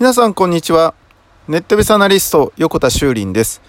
皆さんこんにちは。ネットベースアナリスト横田修林です。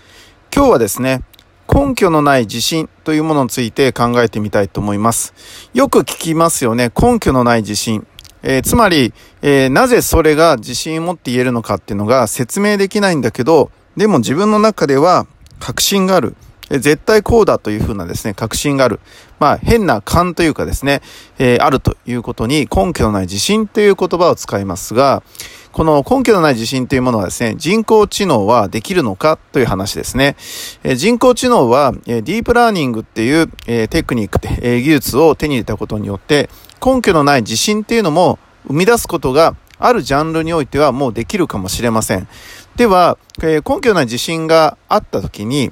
今日はですね、根拠のない自信というものについて考えてみたいと思います。よく聞きますよね。根拠のない自信。えー、つまり、えー、なぜそれが自信を持って言えるのかっていうのが説明できないんだけど、でも自分の中では確信がある。絶対こうだというふうなですね、確信がある。まあ、変な勘というかですね、えー、あるということに根拠のない自信という言葉を使いますが、この根拠のない自信というものはですね、人工知能はできるのかという話ですね。え人工知能は、えディープラーニングっていう、えテクニック、え技術を手に入れたことによって、根拠のない自信っていうのも生み出すことがあるジャンルにおいてはもうできるかもしれません。では、え根拠のない自信があったときに、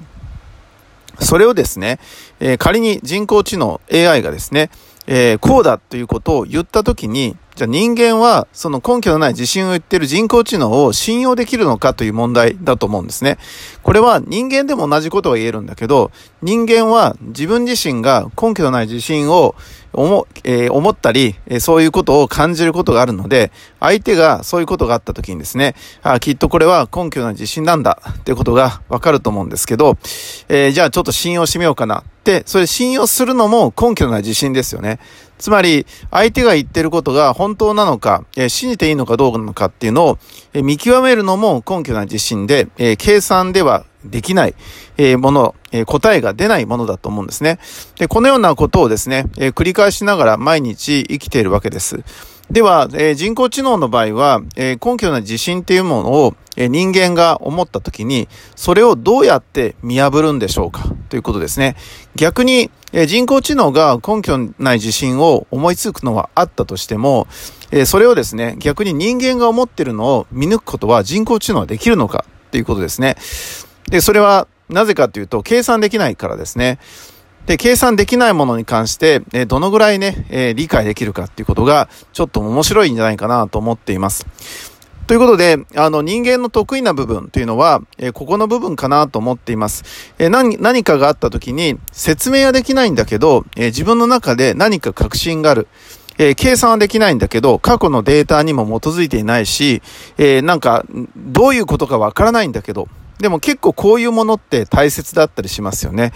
それをですね、え仮に人工知能 AI がですね、えー、こうだということを言ったときに、じゃあ人間はその根拠のない自信を言ってる人工知能を信用できるのかという問題だと思うんですね。これは人間でも同じことが言えるんだけど、人間は自分自身が根拠のない自信を思,、えー、思ったり、えそういうことを感じることがあるので、相手がそういうことがあった時にですね、あきっとこれは根拠のない自信なんだってことがわかると思うんですけど、えー、じゃあちょっと信用してみようかな。で、それ信用するのも根拠のない自信ですよね。つまり、相手が言ってることが本当なのか、えー、信じていいのかどうなのかっていうのを、えー、見極めるのも根拠のない自信で、えー、計算ではできない、えもの、え答えが出ないものだと思うんですね。で、このようなことをですね、え繰り返しながら毎日生きているわけです。では、えー、人工知能の場合は、えー、根拠の自信っていうものを、えー、人間が思った時に、それをどうやって見破るんでしょうか？ということですね。逆に、え人工知能が根拠ない自信を思いつくのはあったとしても、えそれをですね、逆に人間が思ってるのを見抜くことは人工知能はできるのか？っていうことですね。で、それはなぜかというと、計算できないからですね。で、計算できないものに関して、えどのぐらいね、え理解できるかっていうことが、ちょっと面白いんじゃないかなと思っています。ということで、あの、人間の得意な部分というのは、えここの部分かなと思っています。え何、何かがあった時に、説明はできないんだけど、え自分の中で何か確信がある。え、計算はできないんだけど、過去のデータにも基づいていないし、え、なんか、どういうことかわからないんだけど、でも結構こういうものって大切だったりしますよね。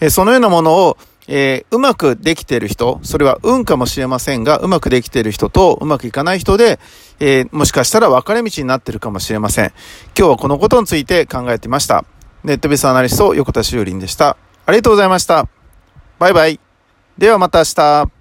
えそのようなものを、えー、うまくできている人、それは運かもしれませんが、うまくできている人とうまくいかない人で、えー、もしかしたら分かれ道になっているかもしれません。今日はこのことについて考えてみました。ネットベースアナリスト横田修林でした。ありがとうございました。バイバイ。ではまた明日。